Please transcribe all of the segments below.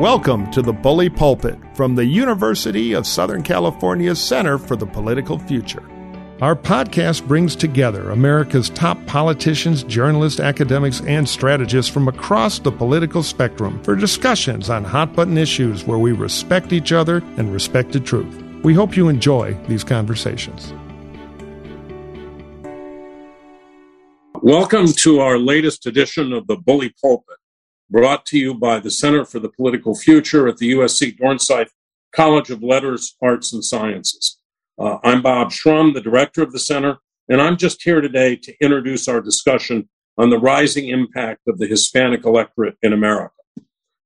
Welcome to the Bully Pulpit from the University of Southern California's Center for the Political Future. Our podcast brings together America's top politicians, journalists, academics, and strategists from across the political spectrum for discussions on hot button issues where we respect each other and respect the truth. We hope you enjoy these conversations. Welcome to our latest edition of the Bully Pulpit brought to you by the Center for the Political Future at the USC Dornsife College of Letters, Arts, and Sciences. Uh, I'm Bob Shrum, the director of the center, and I'm just here today to introduce our discussion on the rising impact of the Hispanic electorate in America.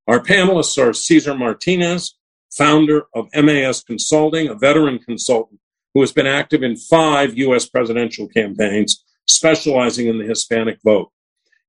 Our panelists are Cesar Martinez, founder of MAS Consulting, a veteran consultant who has been active in five U.S. presidential campaigns, specializing in the Hispanic vote.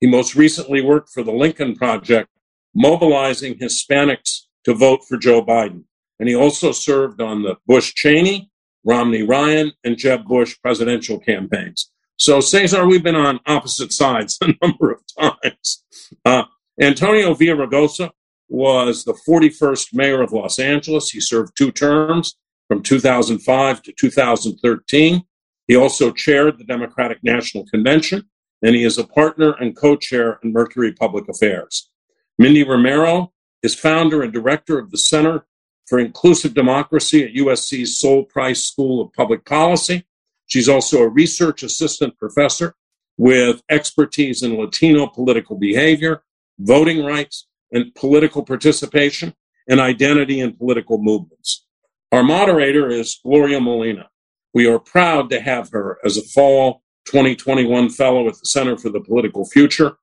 He most recently worked for the Lincoln Project, mobilizing Hispanics to vote for Joe Biden. And he also served on the Bush Cheney, Romney Ryan, and Jeb Bush presidential campaigns. So, Cesar, we've been on opposite sides a number of times. Uh, Antonio Villaraigosa was the 41st mayor of Los Angeles. He served two terms from 2005 to 2013. He also chaired the Democratic National Convention and he is a partner and co chair in Mercury Public Affairs. Mindy Romero is founder and director of the Center for Inclusive Democracy at USC's Sol Price School of Public Policy. She's also a research assistant professor with expertise in Latino political behavior, voting rights, and political participation, and identity in political movements. Our moderator is Gloria Molina. We are proud to have her as a fall 2021 Fellow at the Center for the Political Future.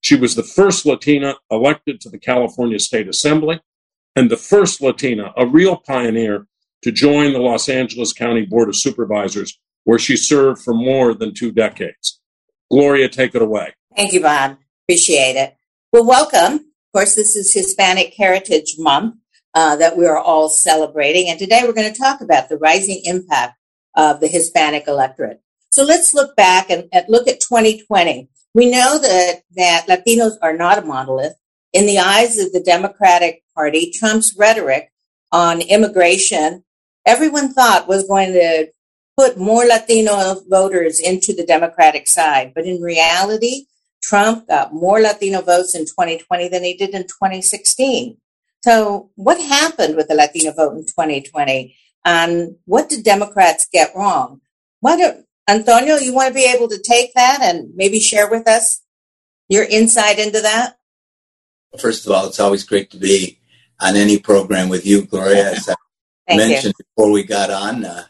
She was the first Latina elected to the California State Assembly and the first Latina, a real pioneer, to join the Los Angeles County Board of Supervisors, where she served for more than two decades. Gloria, take it away. Thank you, Bob. Appreciate it. Well, welcome. Of course, this is Hispanic Heritage Month uh, that we are all celebrating. And today we're going to talk about the rising impact of the Hispanic electorate. So let's look back and, and look at 2020. We know that, that Latinos are not a monolith. In the eyes of the Democratic Party, Trump's rhetoric on immigration, everyone thought was going to put more Latino voters into the Democratic side. But in reality, Trump got more Latino votes in 2020 than he did in 2016. So, what happened with the Latino vote in 2020? And what did Democrats get wrong? Why don't Antonio, you want to be able to take that and maybe share with us your insight into that? First of all, it's always great to be on any program with you, Gloria. As I mentioned you. before we got on, uh,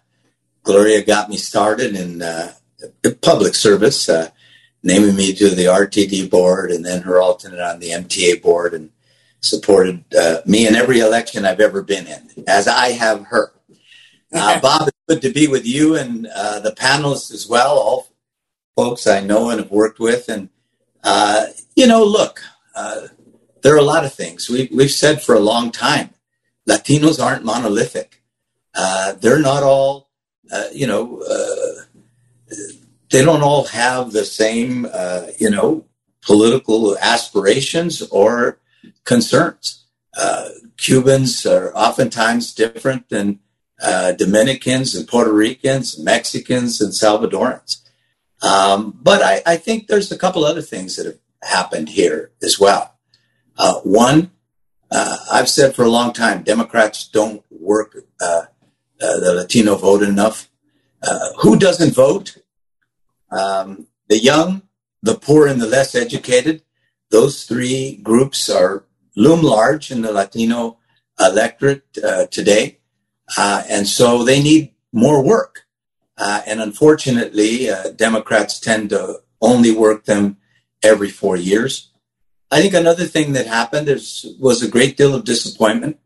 Gloria got me started in uh, public service, uh, naming me to the RTD board and then her alternate on the MTA board and supported uh, me in every election I've ever been in, as I have her. Uh, Bob, good to be with you and uh, the panelists as well, all folks I know and have worked with. And, uh, you know, look, uh, there are a lot of things. We, we've said for a long time Latinos aren't monolithic. Uh, they're not all, uh, you know, they don't all have the same, you know, political aspirations or concerns. Cubans are oftentimes different than uh, Dominicans and Puerto Ricans, Mexicans and Salvadorans. Um, but I, I, think there's a couple other things that have happened here as well. Uh, one, uh, I've said for a long time, Democrats don't work uh, uh, the Latino vote enough. Uh, who doesn't vote? Um, the young, the poor, and the less educated. Those three groups are loom large in the Latino electorate today. Uh, and so they need more work. Uh, and unfortunately, uh, Democrats tend to only work them every four years. I think another thing that happened was a great deal of disappointment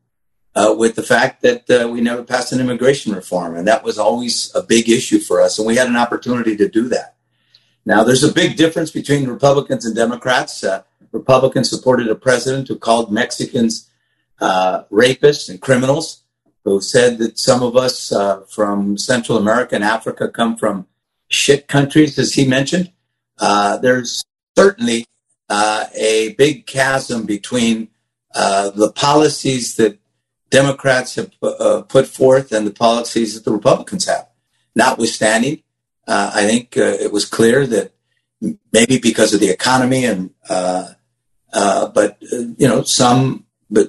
uh, with the fact that uh, we never passed an immigration reform. And that was always a big issue for us. And we had an opportunity to do that. Now, there's a big difference between Republicans and Democrats. Uh, Republicans supported a president who called Mexicans rapists and criminals who said that some of us uh, from Central America and Africa come from shit countries, as he mentioned. Uh, there's certainly uh, a big chasm between uh, the policies that Democrats have uh, put forth and the policies that the Republicans have. Notwithstanding, uh, I think it was clear that maybe because of the economy and but you know some but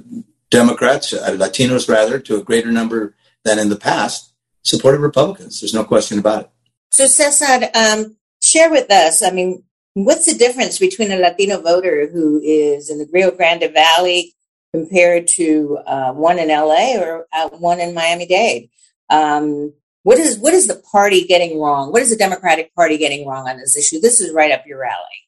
Democrats, Latinos rather, to a greater number than in the past, supported Republicans. There's no question about it. So, Cesar, um, share with us. I mean, what's the difference between a Latino voter who is in the Rio Grande Valley compared to uh, one in LA or uh, one in Miami Dade? Um, what is what is the party getting wrong? What is the Democratic Party getting wrong on this issue? This is right up your alley.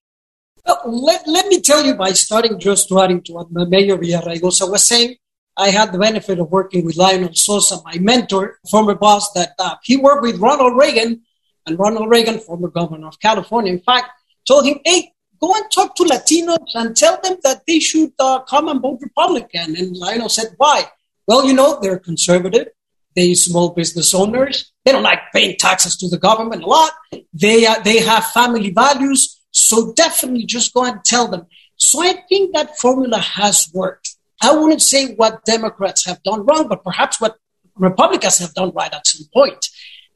Let, let me tell you by starting just adding to what Mayor Villaraigosa was saying. I had the benefit of working with Lionel Sosa, my mentor, former boss, that uh, he worked with Ronald Reagan, and Ronald Reagan, former governor of California, in fact, told him, hey, go and talk to Latinos and tell them that they should uh, come and vote Republican. And Lionel said, why? Well, you know, they're conservative. They small business owners. They don't like paying taxes to the government a lot. They, uh, they have family values. So definitely just go and tell them. So I think that formula has worked. I wouldn't say what Democrats have done wrong, but perhaps what Republicans have done right at some point.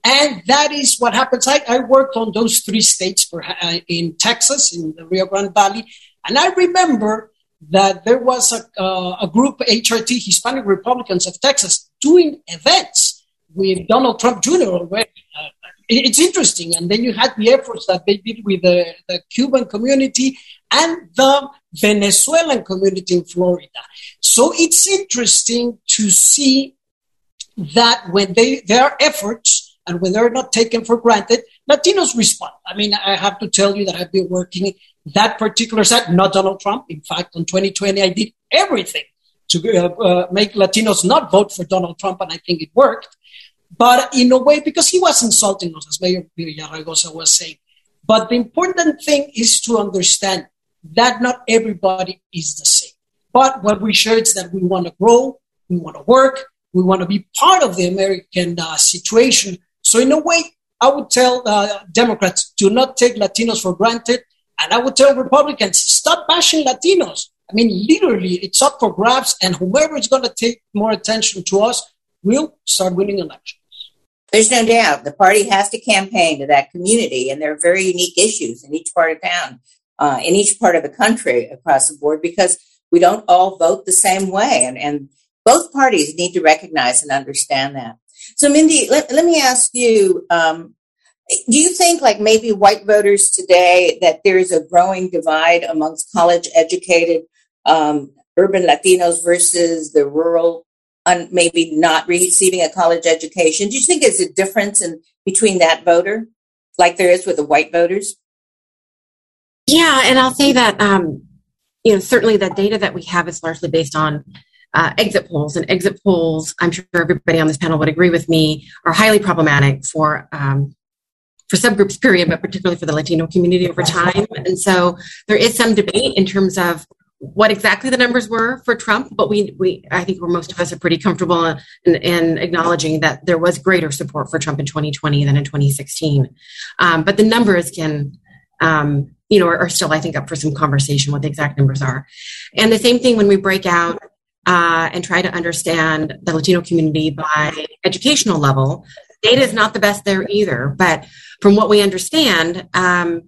And that is what happens. I, I worked on those three states uh, in Texas, in the Rio Grande Valley. And I remember that there was a, uh, a group, HRT, Hispanic Republicans of Texas, doing events with Donald Trump Jr. already. It's interesting. And then you had the efforts that they did with the, the Cuban community and the Venezuelan community in Florida. So it's interesting to see that when they, their efforts and when they're not taken for granted, Latinos respond. I mean, I have to tell you that I've been working that particular side, not Donald Trump. In fact, in 2020, I did everything to uh, uh, make Latinos not vote for Donald Trump, and I think it worked. But in a way, because he was insulting us, as Mayor Villaraigosa was saying. But the important thing is to understand that not everybody is the same. But what we share is that we want to grow, we want to work, we want to be part of the American uh, situation so in a way, I would tell uh, Democrats, do not take Latinos for granted. And I would tell Republicans, stop bashing Latinos. I mean, literally, it's up for grabs, and whoever is going to take more attention to us will start winning elections. There's no doubt the party has to campaign to that community, and there are very unique issues in each part of town, uh, in each part of the country across the board, because we don't all vote the same way. And, and both parties need to recognize and understand that. So, Mindy, let, let me ask you um, do you think, like maybe white voters today, that there's a growing divide amongst college educated um, urban Latinos versus the rural, un, maybe not receiving a college education? Do you think there's a difference in between that voter, like there is with the white voters? Yeah, and I'll say that um, you know certainly the data that we have is largely based on uh, exit polls. And exit polls, I'm sure everybody on this panel would agree with me, are highly problematic for um, for subgroups, period, but particularly for the Latino community over time. And so there is some debate in terms of what exactly the numbers were for Trump, but we, we I think most of us are pretty comfortable in, in acknowledging that there was greater support for Trump in 2020 than in 2016. Um, but the numbers can, um, you know, are, are, still, I think, up for some conversation what the exact numbers are. And the same thing when we break out uh, and try to understand the Latino community by educational level. Data is not the best there either, but from what we understand, um,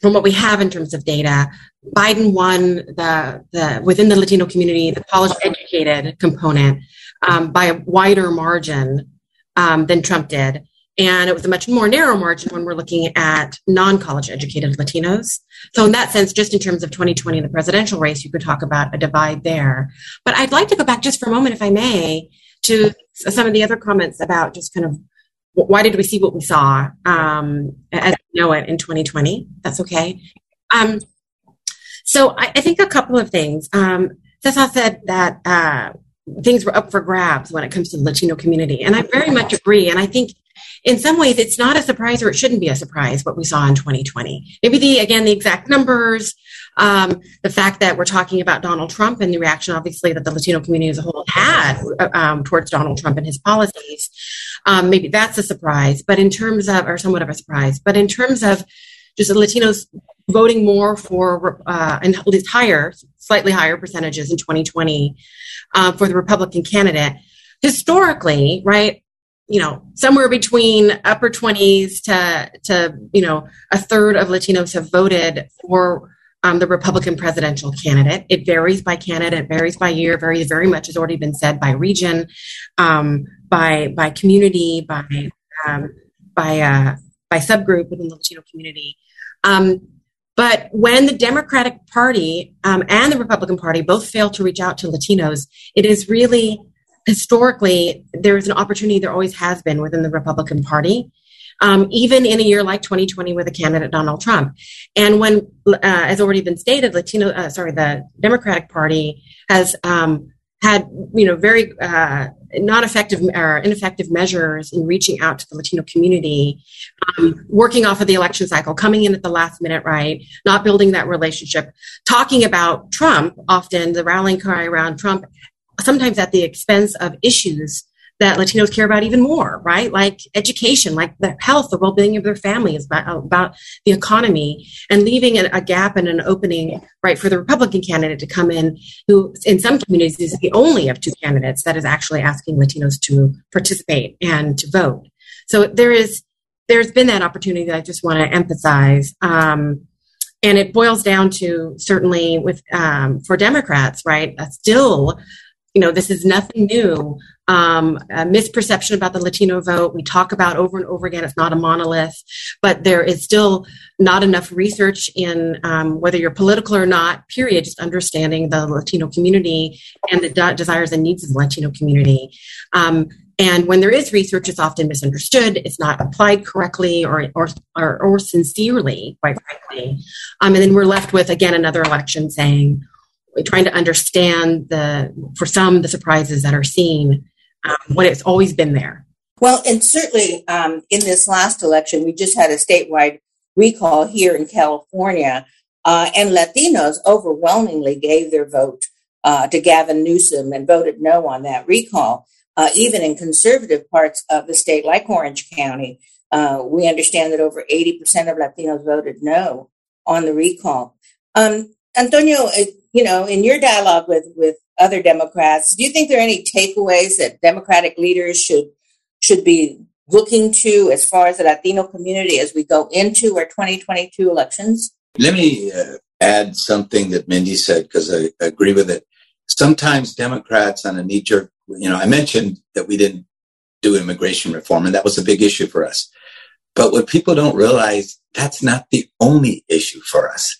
from what we have in terms of data, Biden won the, the within the Latino community, the college educated component um, by a wider margin um, than Trump did. And it was a much more narrow margin when we're looking at non college educated Latinos. So, in that sense, just in terms of 2020 the presidential race, you could talk about a divide there. But I'd like to go back just for a moment, if I may, to some of the other comments about just kind of why did we see what we saw um, as we know it in 2020? That's okay. Um, so, I, I, think a couple of things. Um, Cesar said that uh, things were up for grabs when it comes to the Latino community. And I very much agree. And I think in some ways it's not a surprise or it shouldn't be a surprise what we saw in 2020 maybe the again the exact numbers um, the fact that we're talking about donald trump and the reaction obviously that the latino community as a whole had um, towards donald trump and his policies um, maybe that's a surprise but in terms of or somewhat of a surprise but in terms of just latinos voting more for uh, and at least higher slightly higher percentages in 2020 uh, for the Republican candidate. Historically, right, you know, somewhere between upper 20s to, to, you know, a third of Latinos have voted for um, the Republican presidential candidate. It varies by candidate, varies by year, varies very much, has already been said, by region, um, by, by community, by, um, by, uh, by subgroup within the Latino community. Um, but when the Democratic Party um, and the Republican Party both fail to reach out to Latinos, it is really historically, there's an opportunity, there always has been within the Republican Party, um, even in a year like 2020 with a candidate Donald Trump. And when, uh, as already been stated, Latino, uh, sorry, the Democratic Party has um, had, you know, very uh, not effective or ineffective measures in reaching out to the Latino community, um, working off of the election cycle, coming in at the last minute, right? Not building that relationship, talking about Trump, often the rallying cry around Trump sometimes at the expense of issues that Latinos care about even more, right? Like education, like the health, the well-being of their families, about, about the economy, and leaving a, a, gap and an opening, right, for the Republican candidate to come in, who in some communities is the only of two candidates that is actually asking Latinos to participate and to vote. So there is, there's been that opportunity that I just want to emphasize. Um, and it boils down to certainly with um, for Democrats, right? still you know, this is nothing new. Um, a misperception about the Latino vote. We talk about over and over again. It's not a monolith, but there is still not enough research in um, whether you're political or not. Period. Just understanding the Latino community and the de- desires and needs of the Latino community. Um, and when there is research, it's often misunderstood. It's not applied correctly or or or, or sincerely, quite frankly. Um, and then we're left with again another election saying trying to understand the for some the surprises that are seen um, when it's always been there. Well and certainly um, in this last election we just had a statewide recall here in california uh, and latinos overwhelmingly gave their vote uh, to gavin newsom and voted no on that recall uh, even in conservative parts of the state like orange county. Uh, we understand that over 80% of latinos voted no on the recall. Um, antonio you know, in your dialogue with with other Democrats, do you think there are any takeaways that Democratic leaders should should be looking to as far as the Latino community as we go into our 2022 elections? Let me uh, add something that Mindy said because I agree with it. Sometimes Democrats on a knee jerk, you know, I mentioned that we didn't do immigration reform, and that was a big issue for us. But what people don't realize, that's not the only issue for us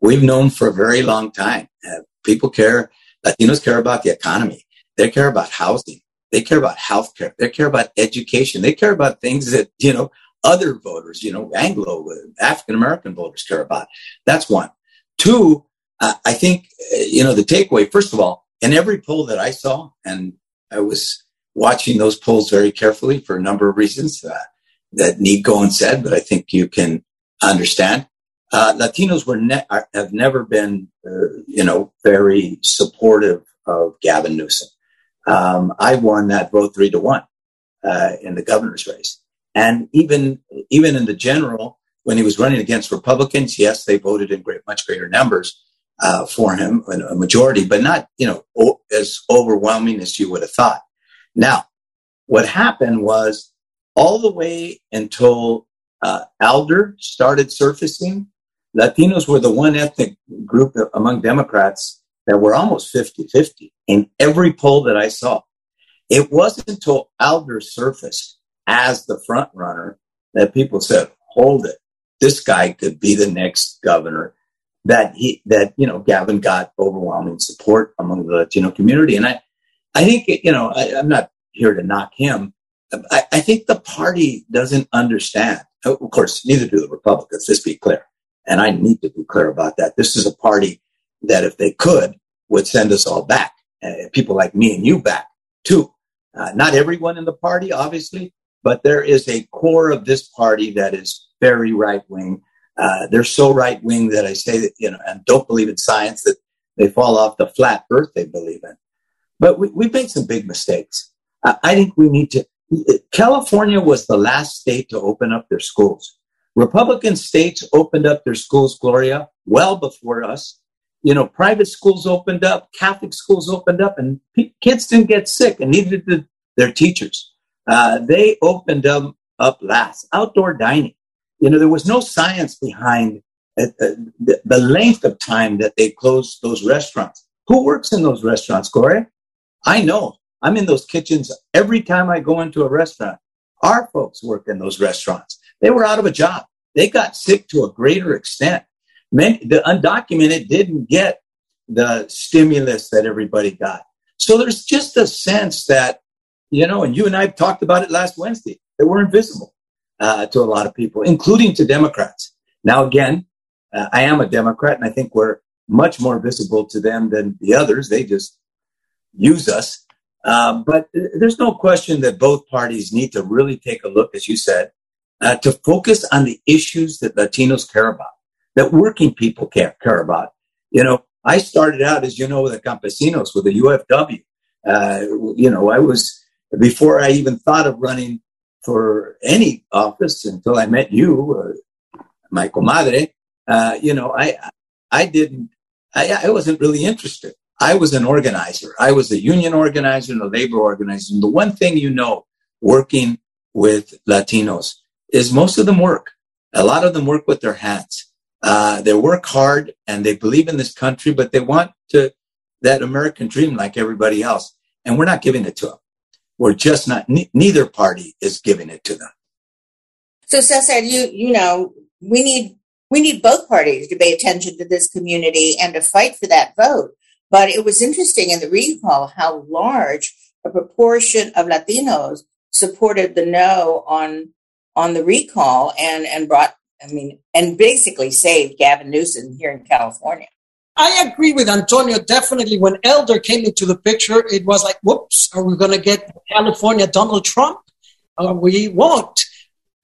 we've known for a very long time. Uh, people care, Latinos care about the economy. They care about housing. They care about healthcare. They care about education. They care about things that, you know, other voters, you know, Anglo, African American voters care about. That's one. Two, I think, uh, you know, the takeaway, first of all, in every poll that I saw, and I was watching those polls very carefully for a number of reasons uh, that need go said, but I think you can understand uh, Latinos were ne- have never been, uh, you know, very supportive of Gavin Newsom. Um, I won that vote three to one uh, in the governor's race, and even even in the general, when he was running against Republicans, yes, they voted in great, much greater numbers uh, for him, a majority, but not you know o- as overwhelming as you would have thought. Now, what happened was all the way until uh, Elder started surfacing Latinos were the one ethnic group among Democrats that were almost 50 50 in every poll that I saw. It wasn't until Elder surfaced as the front runner that people said, hold it, this guy could be the next governor. That he, that, you know, Gavin got overwhelming support among the Latino community. And I, I think, you know, I, am not here to knock him. I, I think the party doesn't understand. Of course, neither do the Republicans, let's be clear. And I need to be clear about that. This is a party that, if they could, would send us all back, uh, people like me and you back too. Uh, not everyone in the party, obviously, but there is a core of this party that is very right wing. Uh, they're so right wing that I say that, you know, and don't believe in science that they fall off the flat earth they believe in. But we, we made some big mistakes. I think we need to. California was the last state to open up their schools. Republican states opened up their schools, Gloria, well before us. you know, private schools opened up, Catholic schools opened up, and p- kids didn't get sick, and neither did their teachers. Uh, they opened them up last. Outdoor dining. You know, there was no science behind uh, uh, the, the length of time that they closed those restaurants. Who works in those restaurants, Gloria? I know. I'm in those kitchens every time I go into a restaurant. Our folks work in those restaurants. They were out of a job. They got sick to a greater extent. The undocumented didn't get the stimulus that everybody got. So there's just a sense that, you know, and you and I talked about it last Wednesday, that we're invisible uh, to a lot of people, including to Democrats. Now, again, uh, I am a Democrat, and I think we're much more visible to them than the others. They just use us. Um, but there's no question that both parties need to really take a look, as you said, uh, to focus on the issues that Latinos care about, that working people care, care about. You know, I started out, as you know, with the campesinos, with the UFW. Uh, you know, I was, before I even thought of running for any office until I met you, uh, my comadre, uh, you know, I, I didn't, I, I wasn't really interested. I was an organizer. I was a union organizer and a labor organizer. And the one thing you know, working with Latinos, is most of them work. A lot of them work with their hands. Uh, they work hard and they believe in this country, but they want to that American dream like everybody else. And we're not giving it to them. We're just not. Ne- neither party is giving it to them. So, Cesar, you you know we need we need both parties to pay attention to this community and to fight for that vote. But it was interesting in the recall how large a proportion of Latinos supported the no on on the recall and and brought I mean and basically saved Gavin Newsom here in California. I agree with Antonio. Definitely, when Elder came into the picture, it was like, "Whoops, are we going to get California Donald Trump? Uh, we won't."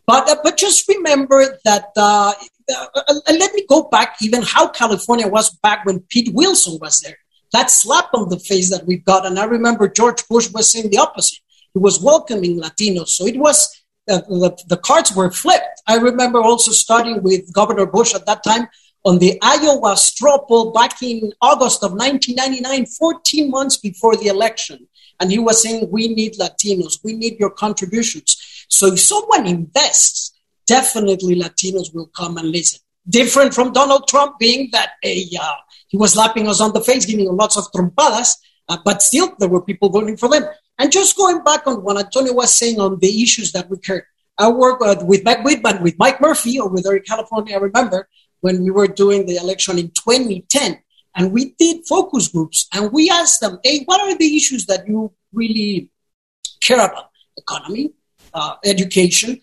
But uh, but just remember that. Uh, uh, uh, let me go back even how California was back when Pete Wilson was there. That slap on the face that we got, and I remember George Bush was saying the opposite. He was welcoming Latinos, so it was uh, the, the cards were flipped. I remember also starting with Governor Bush at that time on the Iowa straw poll back in August of 1999, 14 months before the election. And he was saying, We need Latinos, we need your contributions. So if someone invests, definitely Latinos will come and listen. Different from Donald Trump being that a, uh, he was slapping us on the face, giving lots of trompadas, uh, but still there were people voting for them. And just going back on what Antonio was saying on the issues that we care, I work with Meg Whitman, with Mike Murphy over there in California, I remember, when we were doing the election in 2010. And we did focus groups and we asked them, hey, what are the issues that you really care about? Economy, uh, education.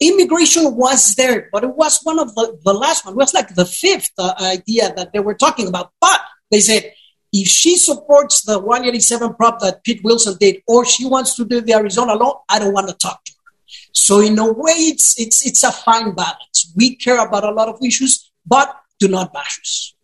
Immigration was there, but it was one of the, the last one. It was like the fifth uh, idea that they were talking about. But they said, if she supports the 187 prop that Pete Wilson did, or she wants to do the Arizona law, I don't want to talk to her. So in a way, it's it's it's a fine balance. We care about a lot of issues, but do not bash us.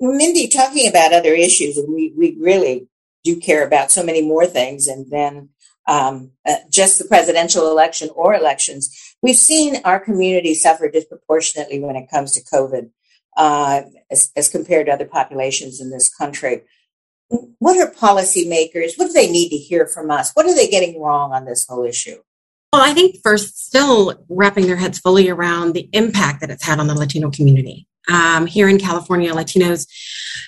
Mindy, talking about other issues, and we, we really do care about so many more things and then um, uh, just the presidential election or elections. We've seen our community suffer disproportionately when it comes to COVID uh, as, as compared to other populations in this country. What are policymakers? What do they need to hear from us? What are they getting wrong on this whole issue? Well, I think first, still wrapping their heads fully around the impact that it's had on the Latino community. Um, here in California, Latinos,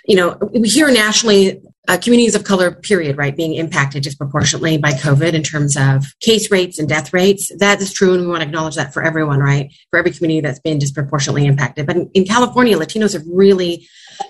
you know, here nationally, uh, communities of color, period, right, being impacted disproportionately by COVID in terms of case rates and death rates. That is true, and we want to acknowledge that for everyone, right? For every community that's been disproportionately impacted. But in, in California, Latinos have really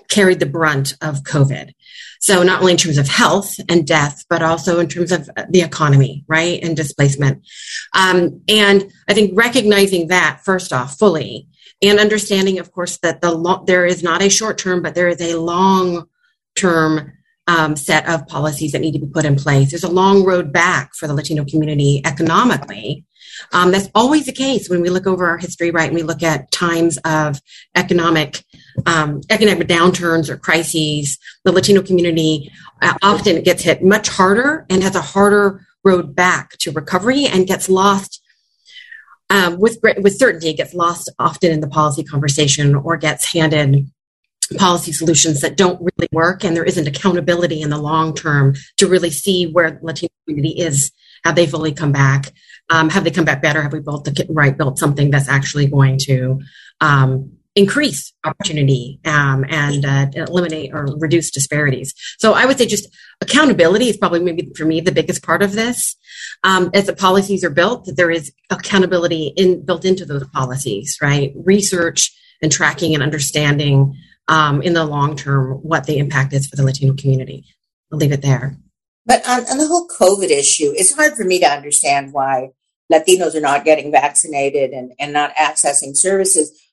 carried the brunt of COVID. So not only in terms of health and death, but also in terms of the economy, right, and displacement. Um, and I think recognizing that first off fully, and understanding, of course, that the lo- there is not a short term, but there is a long term um, set of policies that need to be put in place. There's a long road back for the Latino community economically. Um, that's always the case when we look over our history, right? And we look at times of economic um, economic downturns or crises. The Latino community uh, often gets hit much harder and has a harder road back to recovery and gets lost um, with with certainty. Gets lost often in the policy conversation or gets handed policy solutions that don't really work and there isn't accountability in the long term to really see where Latino community is. Have they fully come back? Um, have they come back better? Have we built the right built something that's actually going to um, increase opportunity um, and uh, eliminate or reduce disparities. So I would say just accountability is probably maybe for me the biggest part of this. Um, as the policies are built, that there is accountability in built into those policies, right? Research and tracking and understanding um, in the long term what the impact is for the Latino community. I'll leave it there. But on, on the whole COVID issue, it's hard for me to understand why Latinos are not getting vaccinated and, and not accessing services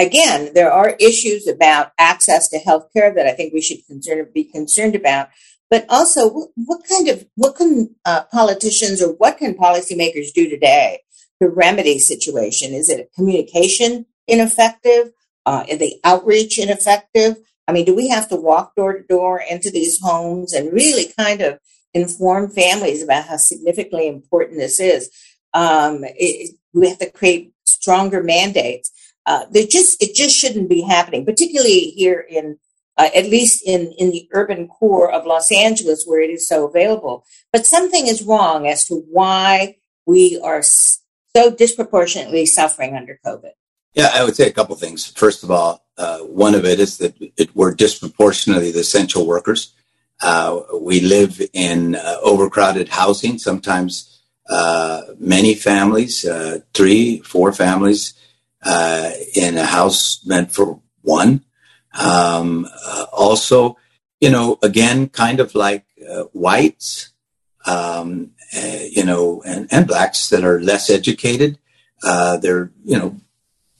again, there are issues about access to health care that I think we should concern, be concerned about. But also, what, what kind of what can uh, politicians or what can policymakers do today to remedy situation? Is it communication ineffective? Uh, is the outreach ineffective? I mean, do we have to walk door to door into these homes and really kind of inform families about how significantly important this is? Um, it, we have to create stronger mandates uh, just it just shouldn't be happening, particularly here in uh, at least in in the urban core of Los Angeles where it is so available. But something is wrong as to why we are so disproportionately suffering under COVID. Yeah, I would say a couple things. First of all, uh, one of it is that it, we're disproportionately the essential workers. Uh, we live in uh, overcrowded housing. Sometimes uh, many families, uh, three, four families, uh, in a house meant for one. Um, also, you know, again, kind of like whites, um, you know, and, and blacks that are less educated. They're, you know,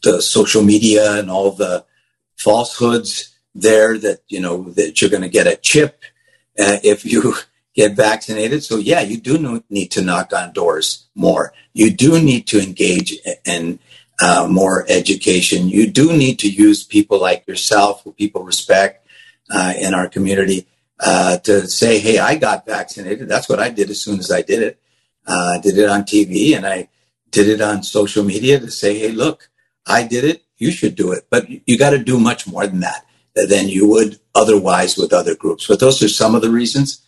the social media and all the falsehoods there that, you know, that you're going to get a chip uh, if you get vaccinated. So yeah, you do need to knock on doors more. You do need to engage in uh, more education. You do need to use people like yourself, who people respect uh, in our community, uh, to say, "Hey, I got vaccinated." That's what I did as soon as I did it. Uh, I did it on TV and I did it on social media to say, "Hey, look, I did it. You should do it." But you got to do much more than that than you would otherwise with other groups. But those are some of the reasons.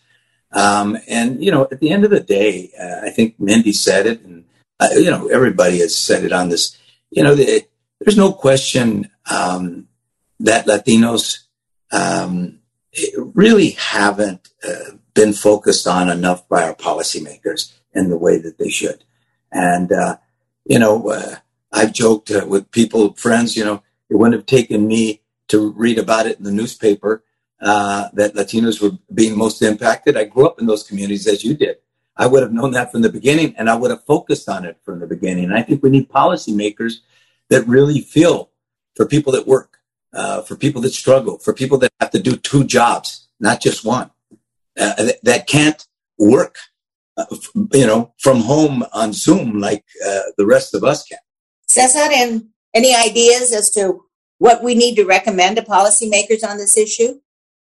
Um, and you know, at the end of the day, uh, I think Mindy said it, and uh, you know, everybody has said it on this you know, the, there's no question um, that Latinos um, really haven't uh, been focused on enough by our policymakers in the way that they should. And, uh, you know, uh, I've joked uh, with people, friends, you know, it wouldn't have taken me to read about it in the newspaper uh, that Latinos were being most impacted. I grew up in those communities as you did. I would have known that from the beginning and I would have focused on it from the beginning. And I think we need policymakers that really feel for people that work, uh, for people that struggle, for people that have to do two jobs, not just one, uh, that, that, can't work, uh, you know, from home on Zoom like uh, the rest of us can. Cesar, and any ideas as to what we need to recommend to policymakers on this issue?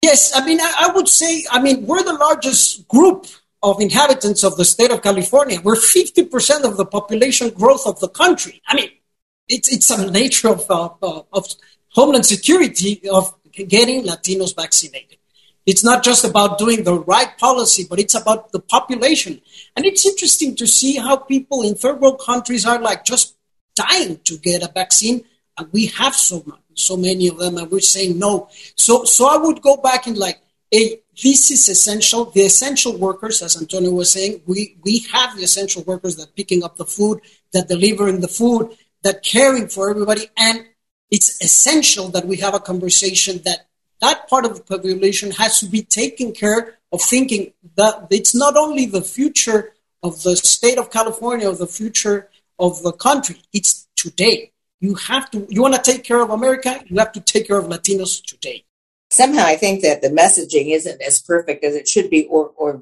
Yes, I mean, I, would say, I mean, we're the largest group of inhabitants of the state of California. We're 50% of the population growth of the country. I mean, it's, it's a nature of, uh, of homeland security of getting Latinos vaccinated. It's not just about doing the right policy, but it's about the population. And it's interesting to see how people in third world countries are like just dying to get a vaccine. And we have so much, so many of them, and we're saying no. So, so I would go back and like, hey, this is essential. The essential workers, as Antonio was saying, we, we have the essential workers that picking up the food, that delivering the food, that caring for everybody. And it's essential that we have a conversation that that part of the population has to be taken care of thinking that it's not only the future of the state of California or the future of the country, it's today. You have to, you want to take care of America, you have to take care of Latinos today somehow I think that the messaging isn't as perfect as it should be, or or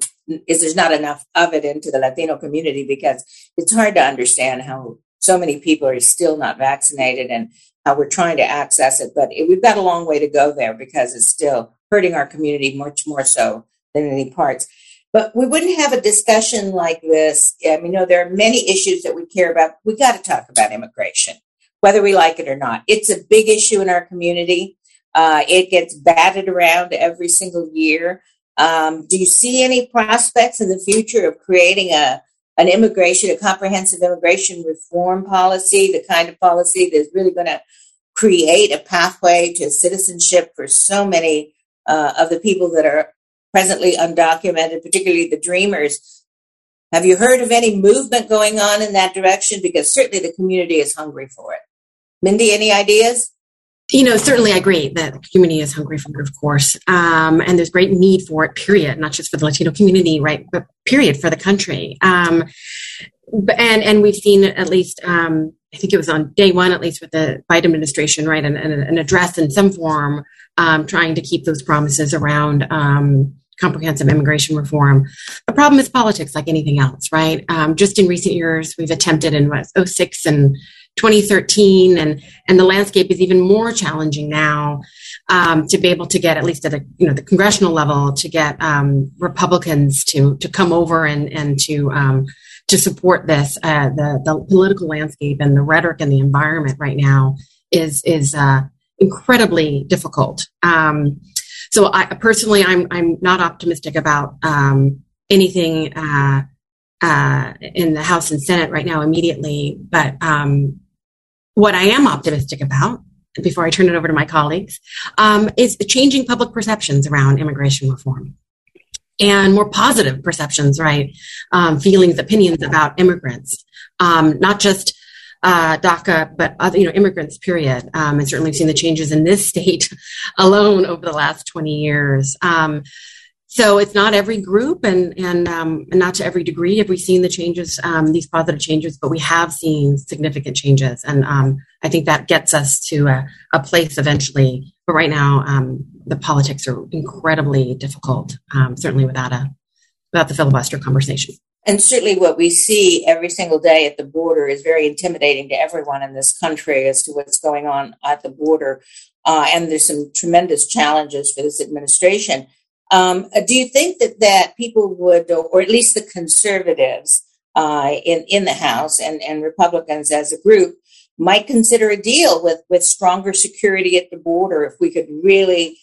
is there's not enough of it into the Latino community because it's hard to understand how so many people are still not vaccinated and how we're trying to access it. But it, we've got a long way to go there because it's still hurting our community much more so than any parts. But we wouldn't have a discussion like this. I mean, you know, there are many issues that we care about. We got to talk about immigration, whether we like it or not. It's a big issue in our community. Uh, it gets batted around every single year. Um, do you see any prospects in the future of creating a an immigration, a comprehensive immigration reform policy, the kind of policy that's really going to create a pathway to citizenship for so many uh, of the people that are presently undocumented, particularly the dreamers. Have you heard of any movement going on in that direction? Because certainly the community is hungry for it. Mindy, any ideas? you know, certainly I agree that the community is hungry for it, of course. Um, and there's great need for it, period, not just for the Latino community, right, but period for the country. Um, and, and we've seen at least, um, I think it was on day one, at least with the Biden administration, right, an, an address in some form um, trying to keep those promises around um, comprehensive immigration reform. The problem is politics, like anything else, right? Um, just in recent years, we've attempted in what, 06 and 2013 and and the landscape is even more challenging now um, to be able to get at least at a you know the congressional level to get um, Republicans to to come over and and to um, to support this uh, the the political landscape and the rhetoric and the environment right now is is uh, incredibly difficult. Um, so I personally I'm I'm not optimistic about um, anything. Uh, uh, in the House and Senate right now immediately. But um, what I am optimistic about, before I turn it over to my colleagues, um, is changing public perceptions around immigration reform and more positive perceptions, right? Um, feelings, opinions about immigrants, um, not just uh, DACA, but other, you know, immigrants. Period. Um, and certainly, we've seen the changes in this state alone over the last twenty years. Um, so it's not every group and and, um, and not to every degree have we seen the changes um, these positive changes but we have seen significant changes and um, i think that gets us to a, a place eventually but right now um, the politics are incredibly difficult um, certainly without a without the filibuster conversation and certainly what we see every single day at the border is very intimidating to everyone in this country as to what's going on at the border. Uh, and there's some tremendous challenges for this administration. Um, do you think that that people would, or at least the conservatives uh, in in the House and and Republicans as a group, might consider a deal with with stronger security at the border if we could really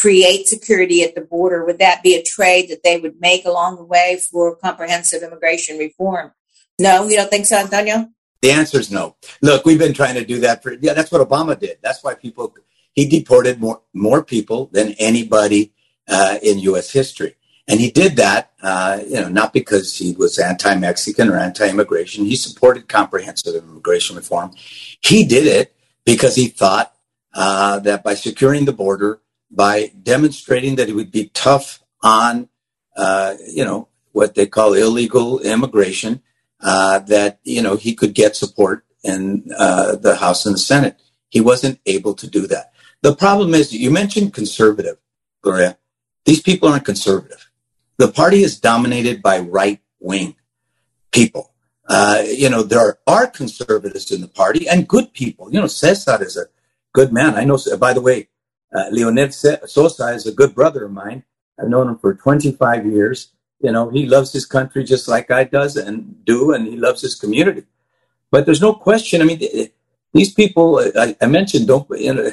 create security at the border? Would that be a trade that they would make along the way for comprehensive immigration reform? No, you don't think so, Antonio? The answer is no. Look, we've been trying to do that for yeah. That's what Obama did. That's why people he deported more more people than anybody uh, in U.S. history. And he did that, uh, you know, not because he was anti-Mexican or anti-immigration. He supported comprehensive immigration reform. He did it because he thought uh, that by securing the border, by demonstrating that he would be tough on, uh, you know, what they call illegal immigration, uh, that you know he could get support in uh, the House and the Senate. He wasn't able to do that. The problem is, you mentioned conservative, Gloria. These people aren't conservative. The party is dominated by right wing people. Uh, you know, there are conservatives in the party and good people. You know, Cesar is a good man. I know, by the way, uh, Lionel Sosa is a good brother of mine. I've known him for 25 years. You know, he loves his country just like I does and do, and he loves his community. But there's no question. I mean, these people I, I mentioned don't, you know,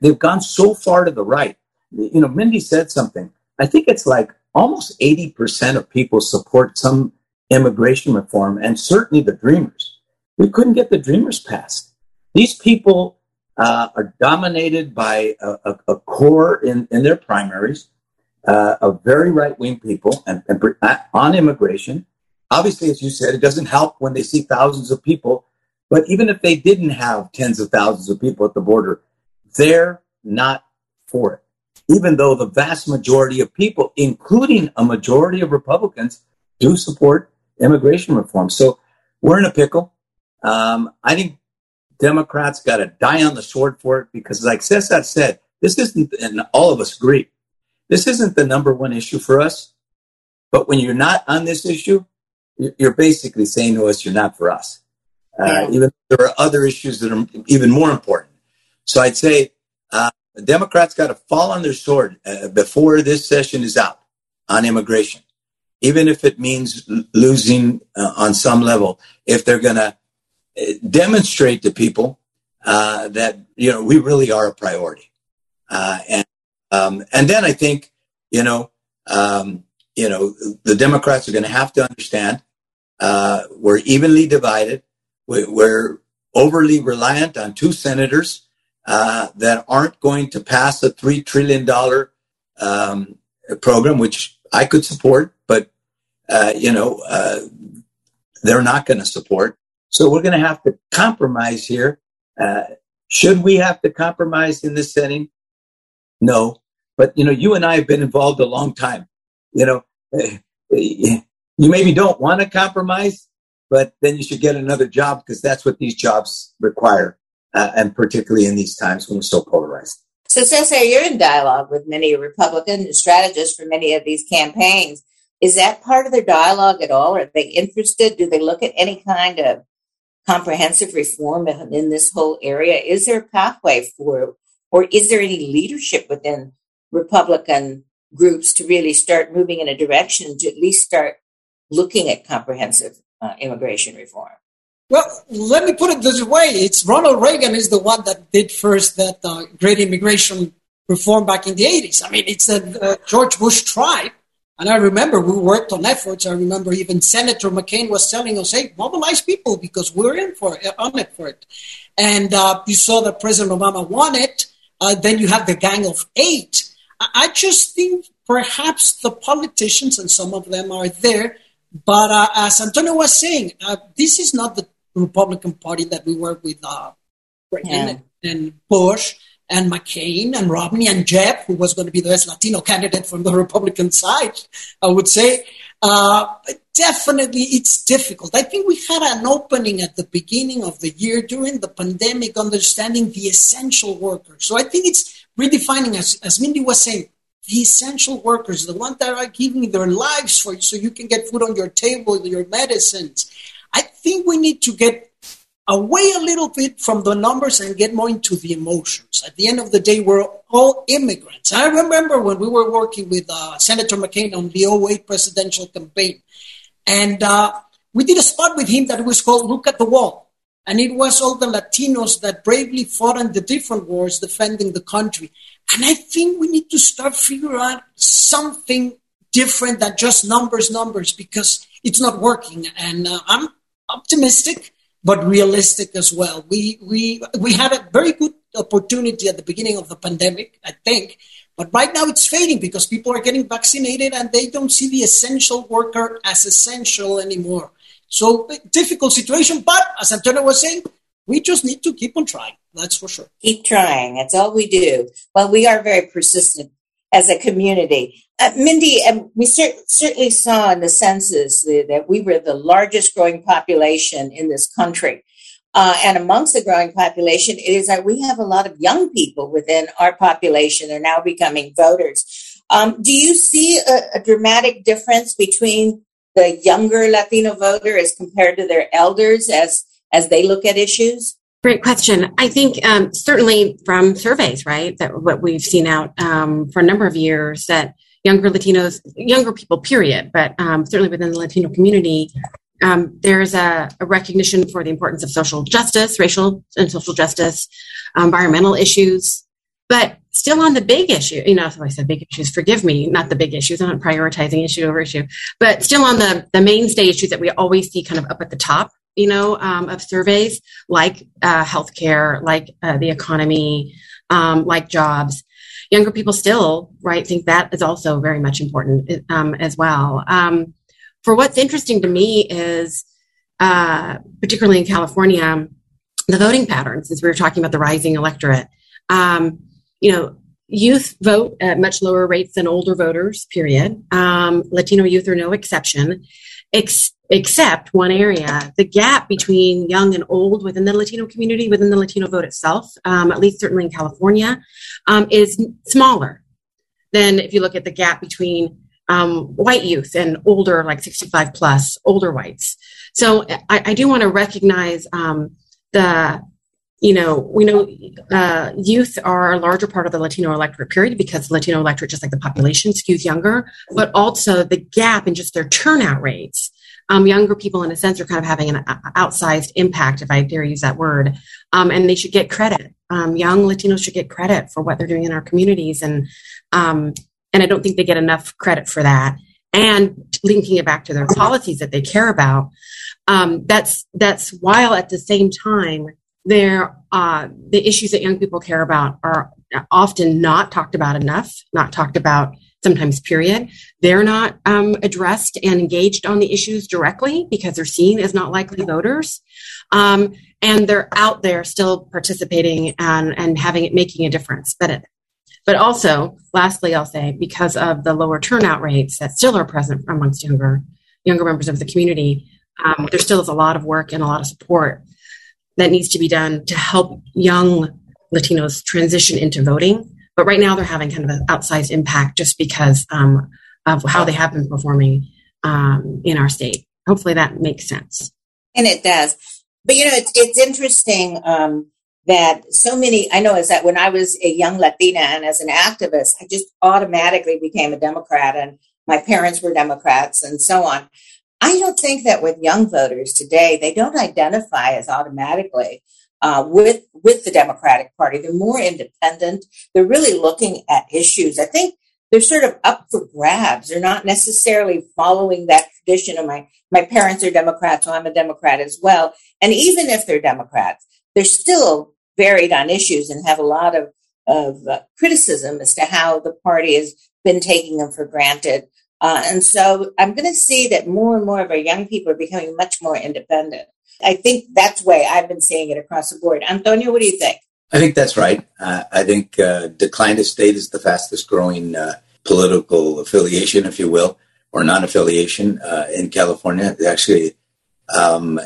they've gone so far to the right you know, Mindy said something. I think it's like almost 80% of people support some immigration reform and certainly the dreamers. We couldn't get the dreamers passed. These people uh, are dominated by a, a, a, core in, in their primaries uh, of very right wing people and, and uh, on immigration. Obviously, as you said, it doesn't help when they see thousands of people. But even if they didn't have tens of thousands of people at the border, they're not for it even though the vast majority of people, including a majority of Republicans, do support immigration reform. So we're in a pickle. Um, I think Democrats got to die on the sword for it because, like Cesar said, this isn't, and all of us agree, this isn't the number one issue for us. But when you're not on this issue, you're basically saying to us, you're not for us. Uh. Even there are other issues that are even more important. So I'd say uh, Democrats got to fall on their sword uh, before this session is out on immigration, even if it means l- losing uh, on some level. If they're going to demonstrate to people uh, that you know we really are a priority, Uh, and um, and then I think you know um, you know the Democrats are going to have to understand uh, we're evenly divided. We're overly reliant on two senators uh, that aren't going to pass a three trillion dollar um, program, which I could support, but uh, you know uh, they're not going to support. So we're going to have to compromise here. Uh, should we have to compromise in this setting? No, but you know, you and I have been involved a long time. You know, you maybe don't want to compromise, but then you should get another job because that's what these jobs require, uh, and particularly in these times when we're so polarized. So, Cesar, you're in dialogue with many Republican strategists for many of these campaigns. Is that part of their dialogue at all? Are they interested? Do they look at any kind of comprehensive reform in this whole area? Is there a pathway for, or is there any leadership within Republican groups to really start moving in a direction to at least start looking at comprehensive uh, immigration reform? Well, let me put it this way: it's Ronald Reagan is the one that did first that uh, great immigration reform back in the '80s. I mean, it's that uh, George Bush tried, and I remember we worked on efforts. I remember even Senator McCain was telling us, "Hey, mobilize people because we're in for it, on it for it." And uh, you saw that President Obama won it. Uh, then you have the Gang of Eight. I just think perhaps the politicians, and some of them are there, but uh, as Antonio was saying, uh, this is not the Republican Party that we work with uh, yeah. and Bush and McCain and Romney and Jeb, who was going to be the best Latino candidate from the Republican side, I would say. Uh, definitely, it's difficult. I think we had an opening at the beginning of the year during the pandemic, understanding the essential workers. So I think it's redefining, as, as Mindy was saying, the essential workers, the ones that are giving their lives for you so you can get food on your table, your medicines. I think we need to get away a little bit from the numbers and get more into the emotions. At the end of the day, we're all immigrants. I remember when we were working with uh, Senator McCain on the 08 presidential campaign, and uh, we did a spot with him that was called Look at the Wall. And it was all the Latinos that bravely fought in the different wars defending the country. And I think we need to start figuring out something different than just numbers, numbers, because it's not working. And uh, I'm optimistic, but realistic as well. We, we, we had a very good opportunity at the beginning of the pandemic, I think, but right now it's fading because people are getting vaccinated and they don't see the essential worker as essential anymore. So difficult situation, but as Antonio was saying, we just need to keep on trying. That's for sure. Keep trying. That's all we do. Well, we are very persistent as a community. Uh, Mindy, we cer- certainly saw in the census the, that we were the largest growing population in this country. Uh, and amongst the growing population, it is that we have a lot of young people within our population are now becoming voters. Um, do you see a, a dramatic difference between the younger Latino voter as compared to their elders as as they look at issues? Great question. I think um, certainly from surveys, right, that what we've seen out um, for a number of years that younger Latinos, younger people, period, but um, certainly within the Latino community, um, there's a, a, recognition for the importance of social justice, racial and social justice, environmental issues, but still on the big issue, you know, so I said big issues, forgive me, not the big issues, I'm not prioritizing issue over issue, but still on the, the mainstay issues that we always see kind of up at the top you know, um, of surveys like uh, healthcare, like uh, the economy, um, like jobs. Younger people still, right, think that is also very much important um, as well. Um, for what's interesting to me is, uh, particularly in California, the voting patterns, as we were talking about the rising electorate. Um, you know, youth vote at much lower rates than older voters, period. Um, Latino youth are no exception. Ex- except one area the gap between young and old within the latino community within the latino vote itself um, at least certainly in california um, is smaller than if you look at the gap between um, white youth and older like 65 plus older whites. So i, I do want to recognize um, the you know, we know uh, youth are a larger part of the Latino electorate period because Latino electorate, just like the population, skews younger, but also the gap in just their turnout rates. Um, younger people, in a sense, are kind of having an outsized impact, if I dare use that word, um, and they should get credit. Um, young Latinos should get credit for what they're doing in our communities, and um, and I don't think they get enough credit for that. And linking it back to their policies that they care about, um, that's that's while at the same time there uh, the issues that young people care about are often not talked about enough not talked about sometimes period. They're not um, addressed and engaged on the issues directly because they're seen as not likely voters. Um, and they're out there still participating and, and having it making a difference. But it, but also lastly i'll say because of the lower turnout rates that still are present amongst younger younger members of the community um, there still is a lot of work and a lot of support that needs to be done to help young Latinos transition into voting. But right now, they're having kind of an outsized impact just because um, of how they have been performing um, in our state. Hopefully, that makes sense. And it does. But you know, it's, it's interesting um, that so many. I know is that when I was a young Latina and as an activist, I just automatically became a Democrat, and my parents were Democrats, and so on. I don't think that with young voters today, they don't identify as automatically uh, with with the Democratic Party. They're more independent. They're really looking at issues. I think they're sort of up for grabs. They're not necessarily following that tradition of my my parents are Democrats, so I'm a Democrat as well. And even if they're Democrats, they're still varied on issues and have a lot of of uh, criticism as to how the party has been taking them for granted. Uh, and so I'm going to see that more and more of our young people are becoming much more independent. I think that's way I've been seeing it across the board. Antonio, what do you think? I think that's right. Uh, I think uh, decline of state is the fastest growing uh, political affiliation, if you will, or non affiliation uh, in California. Actually, um,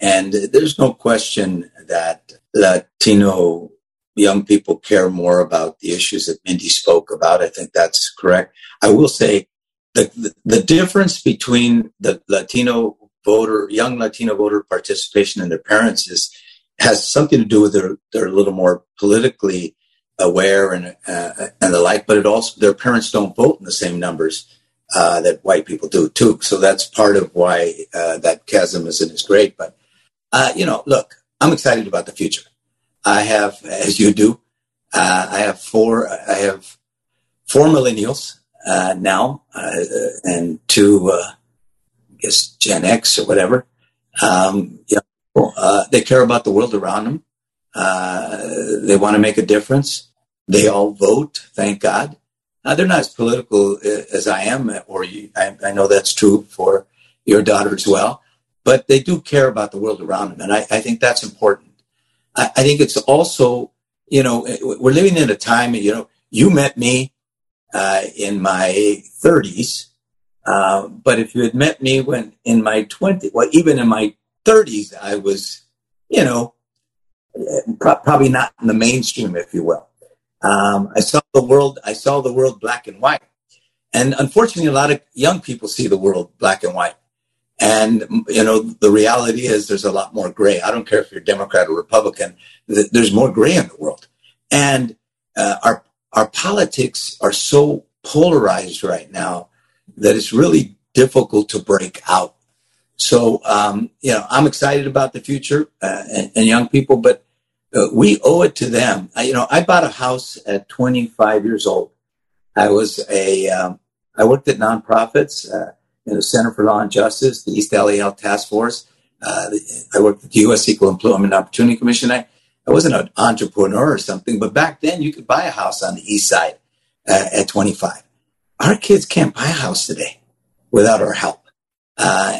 and there's no question that Latino young people care more about the issues that Mindy spoke about. I think that's correct. I will say the, the, difference between the Latino voter, young Latino voter participation and their parents is has something to do with their they're a little more politically aware and uh, and the like, but it also their parents don't vote in the same numbers uh, that white people do too. So that's part of why uh, that chasm isn't as great. But uh, you know, look, I'm excited about the future. I have, as you do, uh, I have four. I have four millennials uh, now, uh, and to uh, I guess Gen X or whatever. Um, you know, uh, they care about the world around them. They want to make a difference. They all vote, thank God. they're not as political as I am, or you, I, I, know that's true for your daughter as well. But they do care about the world around them, and I, I think that's important. I, I think it's also, you know, we're living in a time. You know, you met me uh, in my 30s. Uh, but if you had met me when in my 20s, well, even in my 30s, I was, you know, pro- probably not in the mainstream, if you will. Um, I saw the world. I saw the world black and white, and unfortunately, a lot of young people see the world black and white. And you know, the reality is there's a lot more gray. I don't care if you're Democrat or Republican. There's more gray in the world, and uh, our our politics are so polarized right now that it's really difficult to break out. So, um, you know, I'm excited about the future uh, and, and, young people, but uh, we owe it to them. I, you know, I bought a house at 25 years old. I was a, um, I worked at nonprofits uh, in the Center for Law and Justice, the East LA Task Force. Uh, I worked at the U.S. Equal Employment Opportunity Commission. I, I wasn't an entrepreneur or something, but back then you could buy a house on the east side uh, at 25. Our kids can't buy a house today without our help. Uh,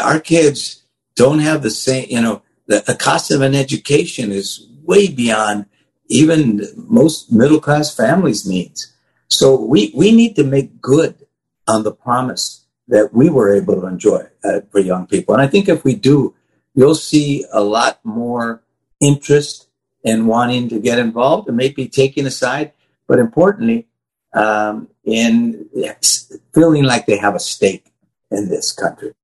our kids don't have the same, you know, the, the cost of an education is way beyond even most middle class families' needs. So we, we need to make good on the promise that we were able to enjoy uh, for young people. And I think if we do, you'll see a lot more interest and wanting to get involved and maybe taking a side, but importantly, um, in feeling like they have a stake in this country.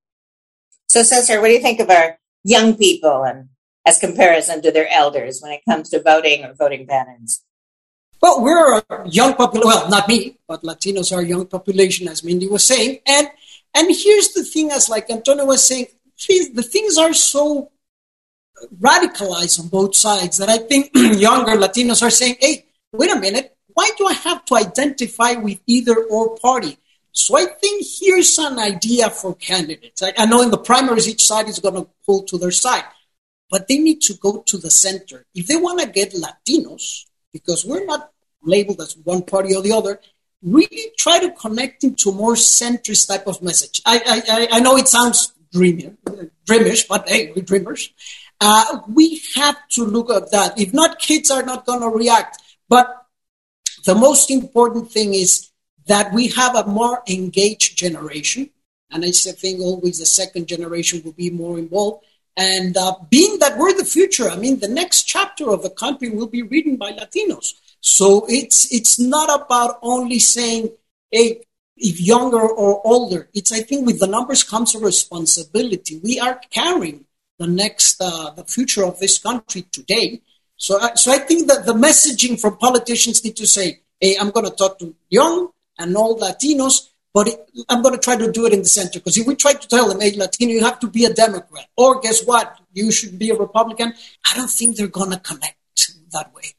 So, Cesar, what do you think of our young people and as comparison to their elders when it comes to voting or voting patterns? Well, we're a young population. Well, not me, but Latinos are a young population, as Mindy was saying. And and here's the thing, as like Antonio was saying, the things are so radicalized on both sides that I think younger Latinos are saying, hey, wait a minute, why do I have to identify with either or party? So I think here's an idea for candidates. I, I know in the primaries, each side is going to pull to their side, but they need to go to the center. If they want to get Latinos, because we're not labeled as one party or the other, really try to connect into more centrist type of message. I, I, I know it sounds dreamy, uh, dreamish, but hey, we're dreamers. Uh, we have to look at that. If not, kids are not going to react. But the most important thing is that we have a more engaged generation. And I think always the second generation will be more involved. And uh, being that we're the future, I mean, the next chapter of the country will be written by Latinos. So it's it's not about only saying, hey, if younger or older. It's I think with the numbers comes a responsibility. We are carrying the next uh, the future of this country today. So, uh, so I think that the messaging from politicians need to say, "Hey, I'm going to talk to young and old Latinos, but it, I'm going to try to do it in the center." Because if we try to tell them, "Hey, Latino, you have to be a Democrat," or guess what, you should be a Republican, I don't think they're going to connect that way.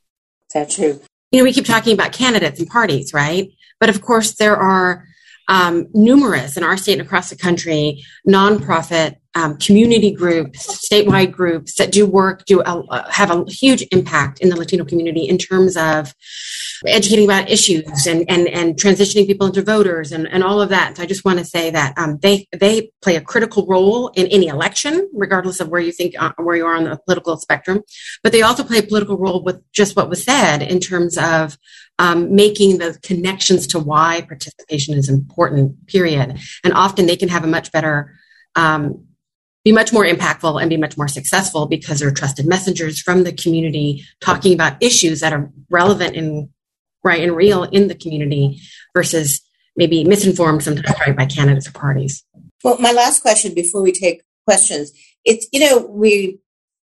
That's true. You know, we keep talking about candidates and parties, right? But of course, there are um, numerous in our state and across the country nonprofit um, community groups, statewide groups that do work, do uh, have a huge impact in the Latino community in terms of educating about issues and and and transitioning people into voters and, and all of that. So I just want to say that um, they they play a critical role in any election, regardless of where you think uh, where you are on the political spectrum. But they also play a political role with just what was said in terms of um, making the connections to why participation is important. Period. And often they can have a much better um, be much more impactful and be much more successful because they're trusted messengers from the community talking about issues that are relevant and right and real in the community versus maybe misinformed sometimes right by candidates or parties. Well, my last question before we take questions, it's you know we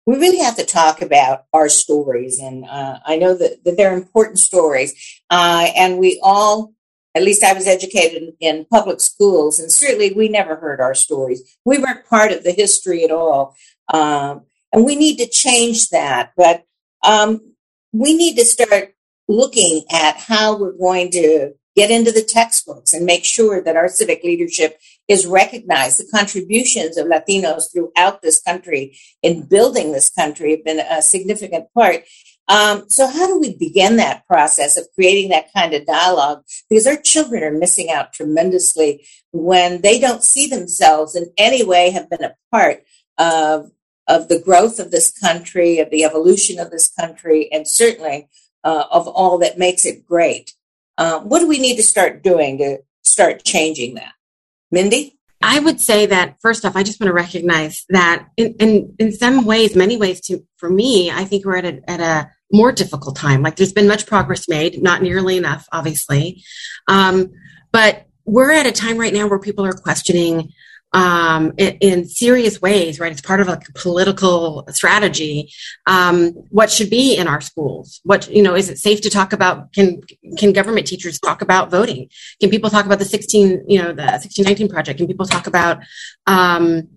we really have to talk about our stories, and uh, I know that, that they're important stories, uh, and we all at least I was educated in public schools, and certainly we never heard our stories. We weren't part of the history at all. Um, and we need to change that. But um, we need to start looking at how we're going to get into the textbooks and make sure that our civic leadership is recognized. The contributions of Latinos throughout this country in building this country have been a significant part. Um, so, how do we begin that process of creating that kind of dialogue? Because our children are missing out tremendously when they don't see themselves in any way have been a part of of the growth of this country, of the evolution of this country, and certainly uh, of all that makes it great. Uh, what do we need to start doing to start changing that? Mindy? I would say that first off, I just want to recognize that in, in, in some ways, many ways to, for me, I think we're at a, at a more difficult time. Like there's been much progress made, not nearly enough, obviously. Um, but we're at a time right now where people are questioning um, in, in, serious ways, right? It's part of like a political strategy. Um, what should be in our schools? What you know? Is it safe to talk about? Can can government teachers talk about voting? Can people talk about the sixteen, you know, the sixteen nineteen project? Can people talk about um,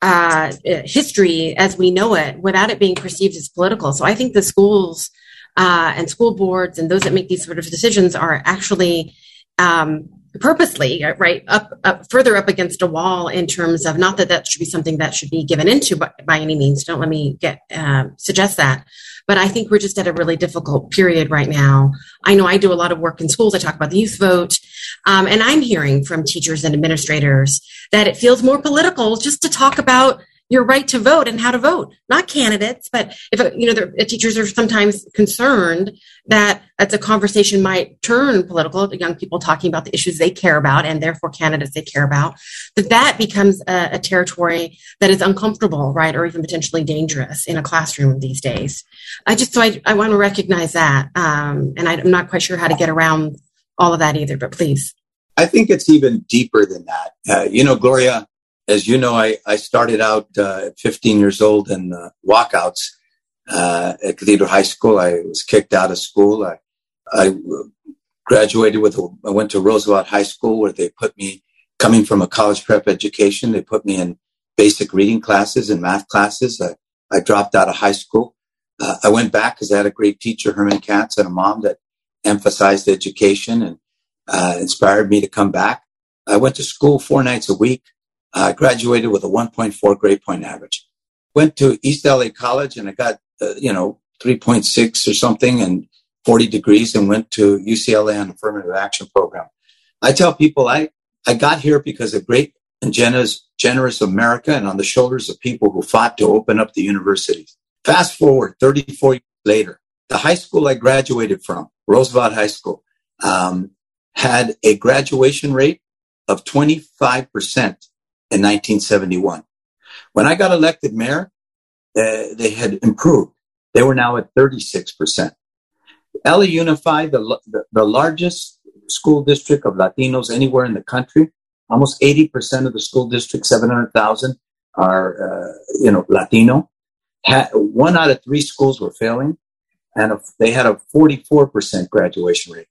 uh, history as we know it without it being perceived as political. So I think the schools uh, and school boards and those that make these sort of decisions are actually um, purposely right up, up, further up against a wall in terms of not that that should be something that should be given into by, by any means. Don't let me get um, suggest that, but I think we're just at a really difficult period right now. I know I do a lot of work in schools. I talk about the youth vote. Um, and I'm hearing from teachers and administrators that it feels more political just to talk about your right to vote and how to vote, not candidates, but if you know, the teachers are sometimes concerned that that's a conversation might turn political. The Young people talking about the issues they care about, and therefore candidates they care about. That that becomes a, a territory that is uncomfortable, right, or even potentially dangerous in a classroom these days. I just so I, I want to recognize that, um, and I, I'm not quite sure how to get around all of that either. But please, I think it's even deeper than that. Uh, you know, Gloria, as you know, I, I started out uh, at 15 years old in uh, walkouts uh, at Cathedral High School. I was kicked out of school. I, I graduated with, a, I went to Roosevelt High School where they put me, coming from a college prep education, they put me in basic reading classes and math classes. I, I dropped out of high school. Uh, I went back because I had a great teacher, Herman Katz, and a mom that emphasized education and uh, inspired me to come back. I went to school four nights a week. I graduated with a 1.4 grade point average. Went to East LA College and I got, uh, you know, 3.6 or something and 40 degrees and went to UCLA on affirmative action program. I tell people I, I got here because of great and generous, generous America and on the shoulders of people who fought to open up the universities. Fast forward 34 years later, the high school I graduated from, Roosevelt High School, um, had a graduation rate of 25% in 1971. When I got elected mayor, uh, they had improved. They were now at 36%. LA Unified, the, the, the largest school district of Latinos anywhere in the country, almost 80% of the school district, 700,000 are, uh, you know, Latino. Had, one out of three schools were failing and a, they had a 44% graduation rate.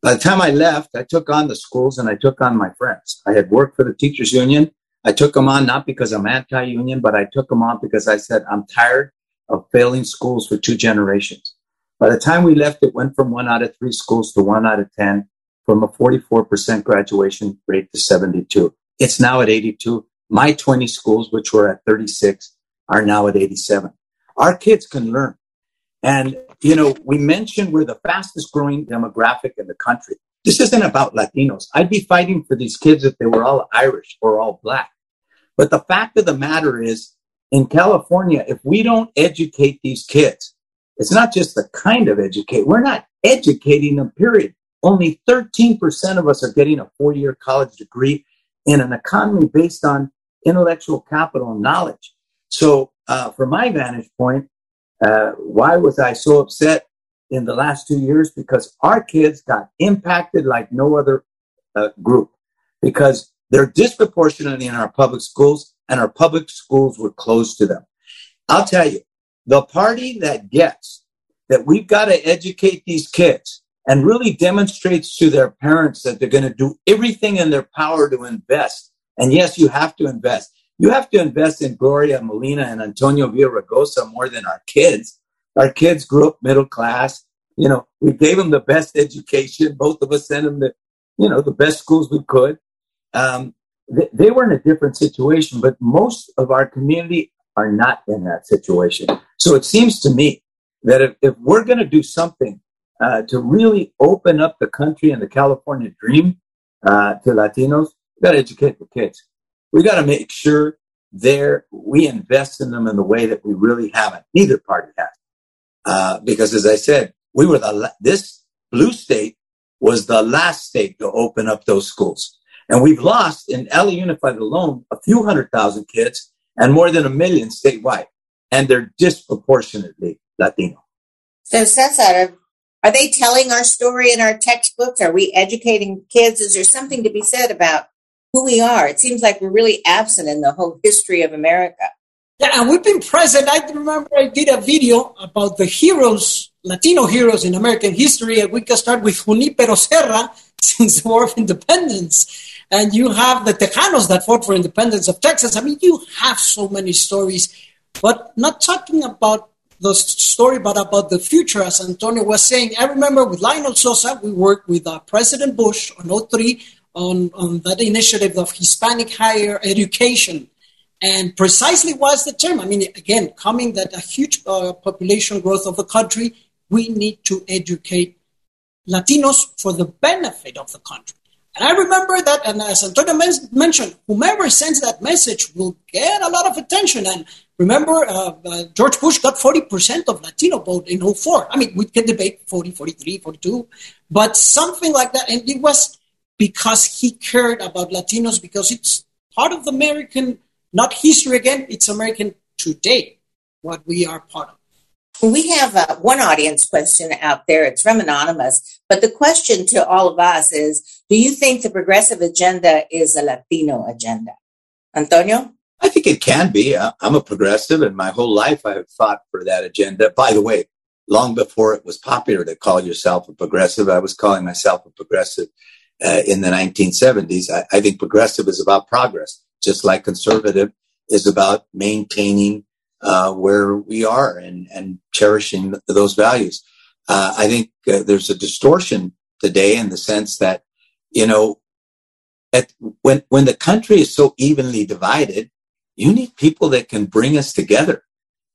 By the time I left, I took on the schools and I took on my friends. I had worked for the teachers union. I took them on not because I'm anti-union, but I took them on because I said, I'm tired of failing schools for two generations. By the time we left, it went from one out of three schools to one out of 10, from a 44% graduation rate to 72. It's now at 82. My 20 schools, which were at 36, are now at 87. Our kids can learn. And, you know, we mentioned we're the fastest growing demographic in the country. This isn't about Latinos. I'd be fighting for these kids if they were all Irish or all black. But the fact of the matter is, in California, if we don't educate these kids, it's not just the kind of educate. We're not educating them, period. Only 13% of us are getting a four year college degree in an economy based on intellectual capital and knowledge. So, uh, from my vantage point, uh, why was I so upset in the last two years? Because our kids got impacted like no other uh, group because they're disproportionately in our public schools and our public schools were closed to them. I'll tell you, the party that gets that we've got to educate these kids and really demonstrates to their parents that they're going to do everything in their power to invest. And yes, you have to invest. You have to invest in Gloria Molina and Antonio Villaraigosa more than our kids. Our kids grew up middle class. You know, we gave them the best education. Both of us sent them to, you know, the best schools we could. Um, they, they were in a different situation, but most of our community are not in that situation. So it seems to me that if, if we're going to do something uh, to really open up the country and the California dream uh, to Latinos, we got to educate the kids we got to make sure there we invest in them in the way that we really haven't. Neither party has, uh, because as I said, we were the this blue state was the last state to open up those schools, and we've lost in LA Unified alone a few hundred thousand kids and more than a million statewide, and they're disproportionately Latino. So, Cesar, are they telling our story in our textbooks? Are we educating kids? Is there something to be said about who we are. It seems like we're really absent in the whole history of America. Yeah, and we've been present. I remember I did a video about the heroes, Latino heroes in American history, and we can start with Junipero Serra since the War of Independence. And you have the Tejanos that fought for independence of Texas. I mean, you have so many stories, but not talking about the story, but about the future, as Antonio was saying. I remember with Lionel Sosa, we worked with uh, President Bush on 03 on, on that initiative of Hispanic higher education. And precisely was the term? I mean, again, coming that a huge uh, population growth of the country, we need to educate Latinos for the benefit of the country. And I remember that, and as Antonio mentioned, whomever sends that message will get a lot of attention. And remember, uh, uh, George Bush got 40% of Latino vote in 04. I mean, we can debate 40, 43, 42, but something like that. And it was because he cared about Latinos because it's part of the American, not history again, it's American today, what we are part of. We have uh, one audience question out there. It's from Anonymous. But the question to all of us is Do you think the progressive agenda is a Latino agenda? Antonio? I think it can be. I'm a progressive, and my whole life I have fought for that agenda. By the way, long before it was popular to call yourself a progressive, I was calling myself a progressive uh, in the 1970s. I, I, think progressive is about progress, just like conservative is about maintaining uh, where we are and, and cherishing those values. Uh, I think uh, there's a distortion today in the sense that, you know, at, when when the country is so evenly divided, you need people that can bring us together.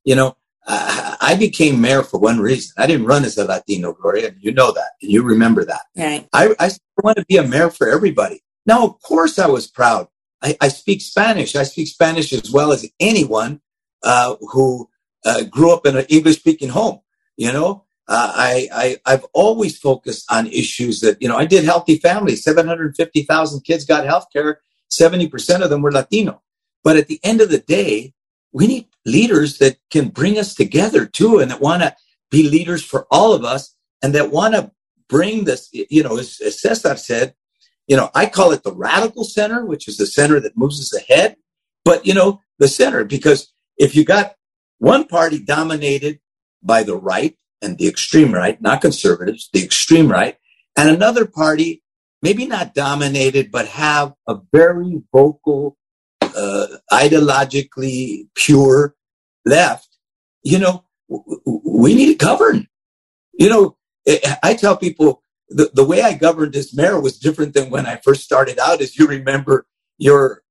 You know, I became mayor for one reason. I didn't run as a Latino, Gloria. You know that, and you remember that. Right. I, I want to be a mayor for everybody. Now, of course, I was proud. I, I speak Spanish. I speak Spanish as well as anyone uh, who uh, grew up in an English-speaking home. You know, uh, I, I I've always focused on issues that you know. I did healthy families. Seven hundred fifty thousand kids got health care. Seventy percent of them were Latino. But at the end of the day, we need leaders that can bring us together too and that want to be leaders for all of us and that want to bring this, you know, as, as Cesar said, you know, I call it the radical center, which is the center that moves us ahead, but, you know, the center, because if you got one party dominated by the right and the extreme right, not conservatives, the extreme right, and another party maybe not dominated, but have a very vocal uh, ideologically pure left, you know, we need to govern. You know, I tell people the, the way I governed as mayor was different than when I first started out. As you remember, your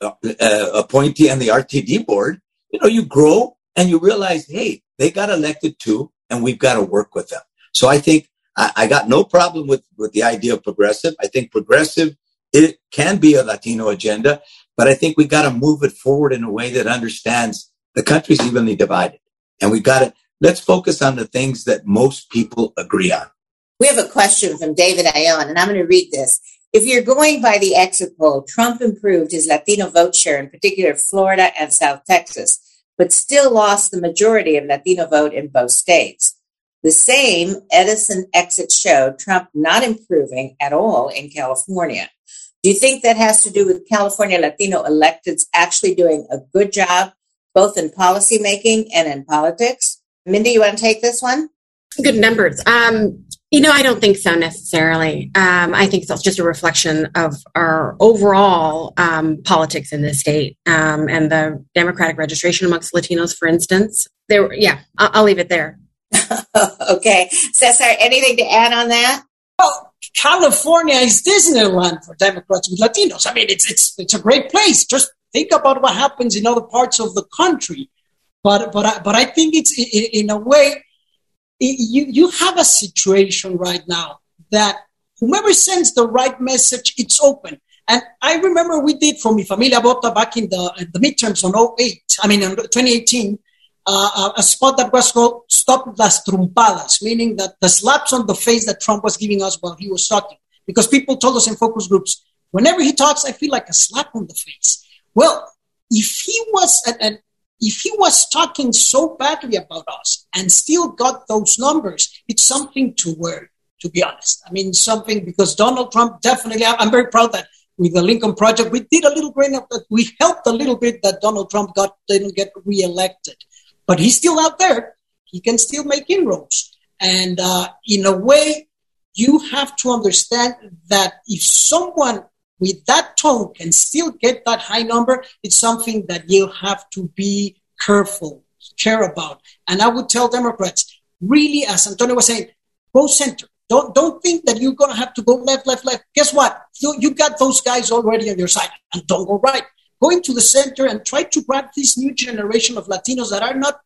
uh, uh appointee on the RTD board, you know, you grow and you realize, hey, they got elected too, and we've got to work with them. So I think I, I got no problem with, with the idea of progressive. I think progressive, it can be a Latino agenda, but I think we got to move it forward in a way that understands the country's evenly divided. And we've got to, let's focus on the things that most people agree on. We have a question from David Ayon, and I'm going to read this. If you're going by the exit poll, Trump improved his Latino vote share, in particular Florida and South Texas, but still lost the majority of Latino vote in both states. The same Edison exit showed Trump not improving at all in California. Do you think that has to do with California Latino electeds actually doing a good job, both in policymaking and in politics? Mindy, you want to take this one? Good numbers. Um, you know, I don't think so necessarily. Um, I think it's just a reflection of our overall um, politics in this state um, and the Democratic registration amongst Latinos, for instance. There, yeah, I'll, I'll leave it there. okay, Cesar, anything to add on that? Well, California is Disneyland for Democrats with Latinos. I mean, it's it's it's a great place. Just think about what happens in other parts of the country. But but I, but I think it's in a way you you have a situation right now that whomever sends the right message, it's open. And I remember we did from Mi Familia Vota back in the, the midterms on 08, I mean, in 2018 uh, a spot that was called Stop las Trumpadas, meaning that the slaps on the face that Trump was giving us while he was talking. Because people told us in focus groups, whenever he talks, I feel like a slap on the face. Well, if he was, and, if he was talking so badly about us and still got those numbers, it's something to worry, to be honest. I mean, something because Donald Trump definitely, I'm very proud that with the Lincoln Project, we did a little grain of that. We helped a little bit that Donald Trump got didn't get reelected but he's still out there. He can still make inroads. And uh, in a way, you have to understand that if someone with that tone can still get that high number, it's something that you have to be careful, care about. And I would tell Democrats, really, as Antonio was saying, go center. Don't don't think that you're gonna have to go left, left, left. Guess what? You, you got those guys already on your side, and don't go right go into the center and try to grab this new generation of Latinos that are not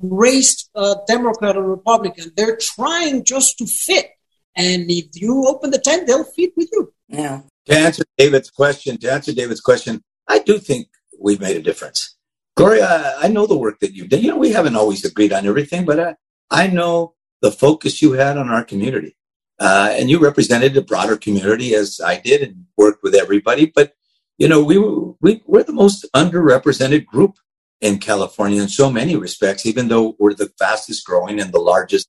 raised uh, Democrat or Republican. They're trying just to fit. And if you open the tent, they'll fit with you. Yeah. To answer David's question, to answer David's question, I do think we've made a difference. Gloria, I know the work that you've done. You know, we haven't always agreed on everything, but I, I know the focus you had on our community. Uh, and you represented a broader community as I did and worked with everybody. But you know, we, we, we're the most underrepresented group in California in so many respects, even though we're the fastest growing and the largest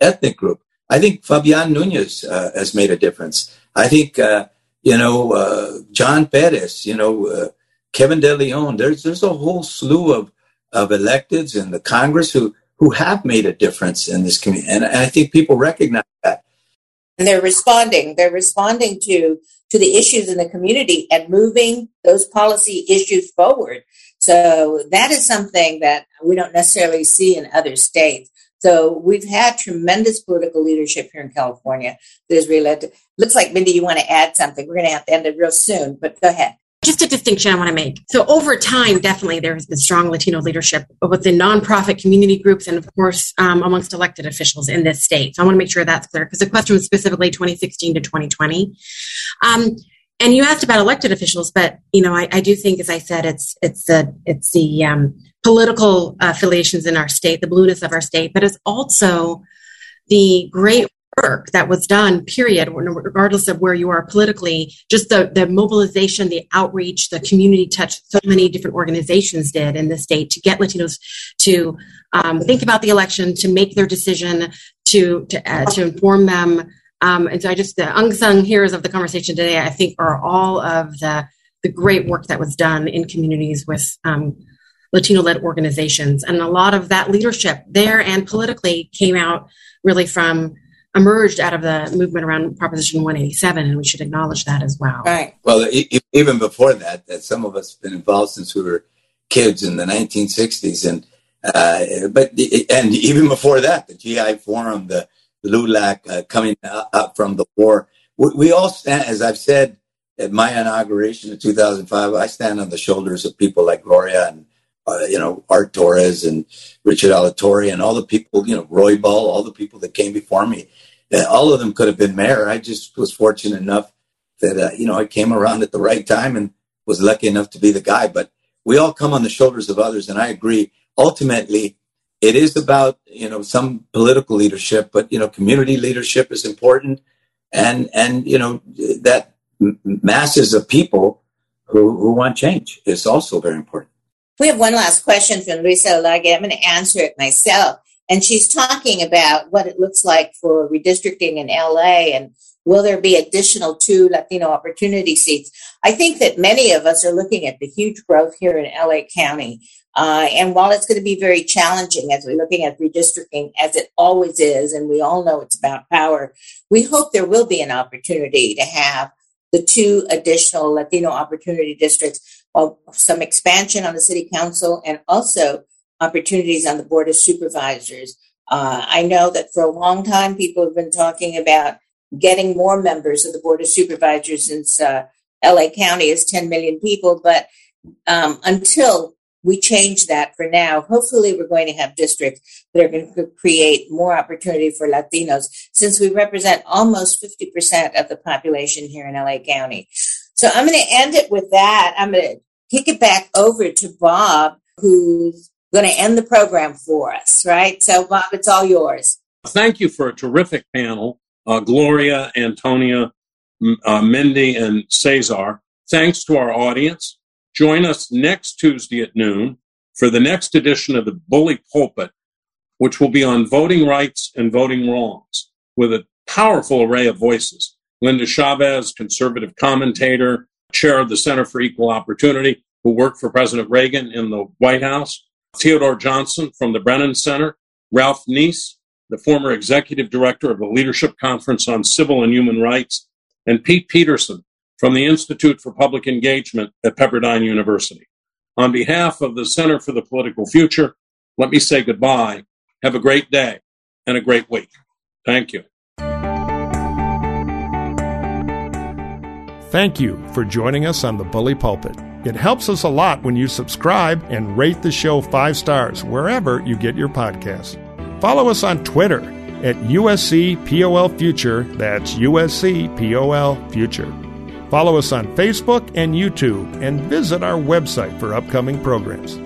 ethnic group. I think Fabian Nunez uh, has made a difference. I think, uh, you know, uh, John Perez, you know, uh, Kevin De Leon. There's there's a whole slew of of electeds in the Congress who who have made a difference in this community, and, and I think people recognize that. And they're responding. They're responding to to the issues in the community and moving those policy issues forward. So that is something that we don't necessarily see in other states. So we've had tremendous political leadership here in California that has related. Looks like Mindy, you want to add something. We're going to have to end it real soon, but go ahead just a distinction I want to make. So over time, definitely there has been strong Latino leadership within nonprofit community groups and of course um, amongst elected officials in this state. So I want to make sure that's clear because the question was specifically 2016 to 2020. Um, and you asked about elected officials, but you know I, I, do think, as I said, it's it's the it's the um, political affiliations in our state, the blueness of our state, but it's also the great work that was done, period, regardless of where you are politically, just the, the mobilization, the outreach, the community touch so many different organizations did in the state to get Latinos to um, think about the election, to make their decision, to, to, uh, to inform them. Um, and so I just, the unsung heroes of the conversation today, I think are all of the, the great work that was done in communities with um, Latino led organizations. And a lot of that leadership there and politically came out really from emerged out of the movement around Proposition 187, and we should acknowledge that as well. Right. Well, even before that, that some of us have been involved since we were kids in the 1960s, and uh, but and even before that, the GI Forum, the LULAC uh, coming up from the war, we, we all stand, as I've said at my inauguration in 2005, I stand on the shoulders of people like Gloria and uh, you know, Art Torres and Richard Alatorre and all the people, you know, Roybal, all the people that came before me all of them could have been mayor. I just was fortunate enough that uh, you know I came around at the right time and was lucky enough to be the guy. But we all come on the shoulders of others, and I agree. Ultimately, it is about you know some political leadership, but you know community leadership is important, and and you know that masses of people who who want change is also very important. We have one last question from Luisa Olargui. I'm going to answer it myself. And she's talking about what it looks like for redistricting in LA and will there be additional two Latino opportunity seats? I think that many of us are looking at the huge growth here in LA County. Uh, and while it's going to be very challenging as we're looking at redistricting, as it always is, and we all know it's about power, we hope there will be an opportunity to have the two additional Latino opportunity districts, well, some expansion on the city council, and also opportunities on the Board of Supervisors. Uh, I know that for a long time, people have been talking about getting more members of the Board of Supervisors since uh, LA County is 10 million people. But um, until we change that for now, hopefully we're going to have districts that are going to create more opportunity for Latinos since we represent almost 50% of the population here in LA County. So I'm going to end it with that. I'm going to kick it back over to Bob, who's going to end the program for us, right? So, Bob, it's all yours. Thank you for a terrific panel, uh, Gloria, Antonia, uh, Mindy, and Cesar. Thanks to our audience. Join us next Tuesday at noon for the next edition of the Bully Pulpit, which will be on voting rights and voting wrongs with a powerful array of voices. Linda Chavez, conservative commentator, chair of the Center for Equal Opportunity, who worked for President Reagan in the White House, Theodore Johnson from the Brennan Center, Ralph Neas, the former executive director of the Leadership Conference on Civil and Human Rights, and Pete Peterson from the Institute for Public Engagement at Pepperdine University. On behalf of the Center for the Political Future, let me say goodbye. Have a great day and a great week. Thank you. Thank you for joining us on the Bully Pulpit. It helps us a lot when you subscribe and rate the show five stars wherever you get your podcasts. Follow us on Twitter at USC POL Future. That's USC POL Future. Follow us on Facebook and YouTube and visit our website for upcoming programs.